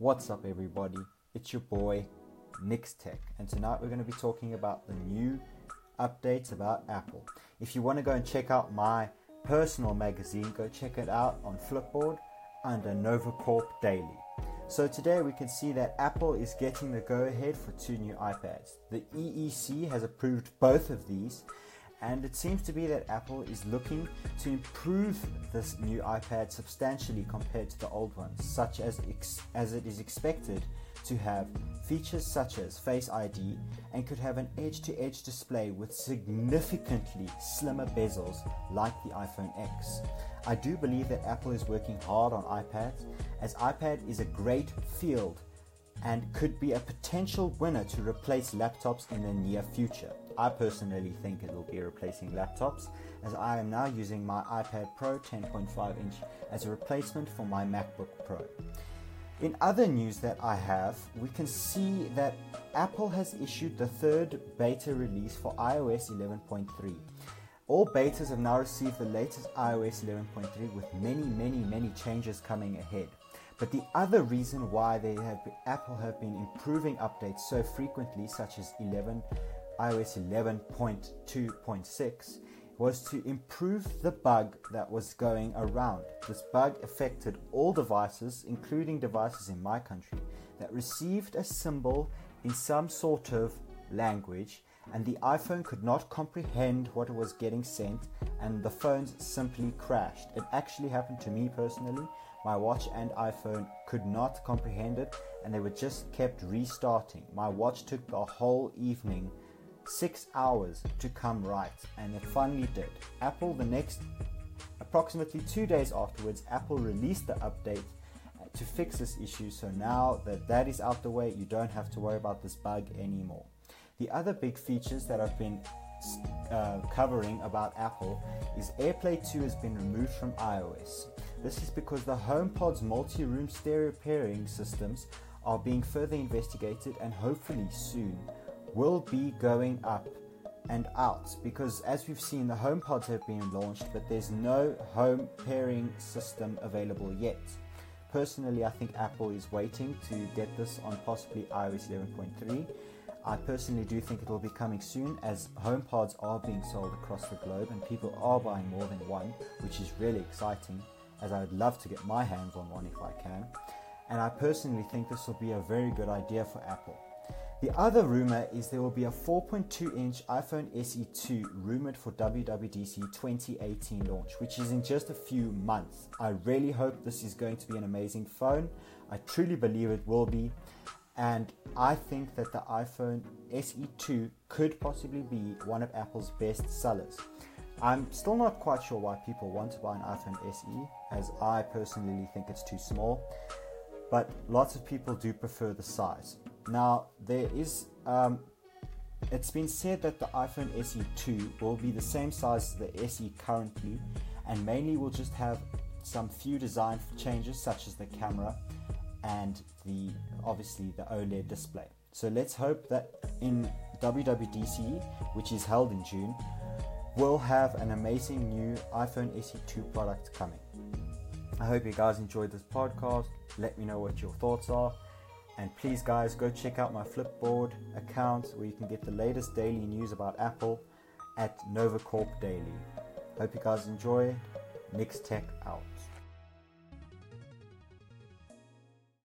What's up, everybody? It's your boy, Nix Tech, and tonight we're going to be talking about the new updates about Apple. If you want to go and check out my personal magazine, go check it out on Flipboard under NovaCorp Daily. So today we can see that Apple is getting the go ahead for two new iPads. The EEC has approved both of these, and it seems to be that Apple is looking to improve this new iPad substantially compared to the old ones, such as ex- as it is expected to have features such as Face ID and could have an edge-to-edge display with significantly slimmer bezels like the iPhone X. I do believe that Apple is working hard on iPads as iPad is a great field and could be a potential winner to replace laptops in the near future. I personally think it will be replacing laptops as I am now using my iPad Pro 10.5 inch as a replacement for my MacBook Pro. In other news that I have, we can see that Apple has issued the third beta release for iOS 11.3. All betas have now received the latest iOS 11.3 with many, many, many changes coming ahead. But the other reason why they have Apple have been improving updates so frequently, such as 11, iOS 11.2.6, was to improve the bug that was going around. This bug affected all devices, including devices in my country, that received a symbol in some sort of language, and the iPhone could not comprehend what was getting sent, and the phones simply crashed. It actually happened to me personally. My watch and iPhone could not comprehend it, and they were just kept restarting. My watch took the whole evening six hours to come right, and it finally did. Apple, the next approximately two days afterwards, Apple released the update to fix this issue. So now that that is out the way, you don't have to worry about this bug anymore. The other big features that I've been uh, covering about Apple is AirPlay 2 has been removed from iOS. This is because the HomePod's multi room stereo pairing systems are being further investigated and hopefully soon will be going up and out because as we've seen the HomePods have been launched but there's no home pairing system available yet. Personally, I think Apple is waiting to get this on possibly iOS 11.3. I personally do think it will be coming soon as HomePods are being sold across the globe and people are buying more than one, which is really exciting as I would love to get my hands on one if I can. And I personally think this will be a very good idea for Apple. The other rumor is there will be a 4.2 inch iPhone SE2 rumored for WWDC 2018 launch, which is in just a few months. I really hope this is going to be an amazing phone. I truly believe it will be. And I think that the iPhone SE2 could possibly be one of Apple's best sellers. I'm still not quite sure why people want to buy an iPhone SE, as I personally think it's too small, but lots of people do prefer the size. Now, there is, um, it's been said that the iPhone SE2 will be the same size as the SE currently, and mainly will just have some few design changes, such as the camera and the obviously the OLED display. So let's hope that in WWDC, which is held in June, we'll have an amazing new iPhone SE2 product coming. I hope you guys enjoyed this podcast. Let me know what your thoughts are. And please, guys, go check out my Flipboard account where you can get the latest daily news about Apple at NovaCorp Daily. Hope you guys enjoy. Nix Tech out.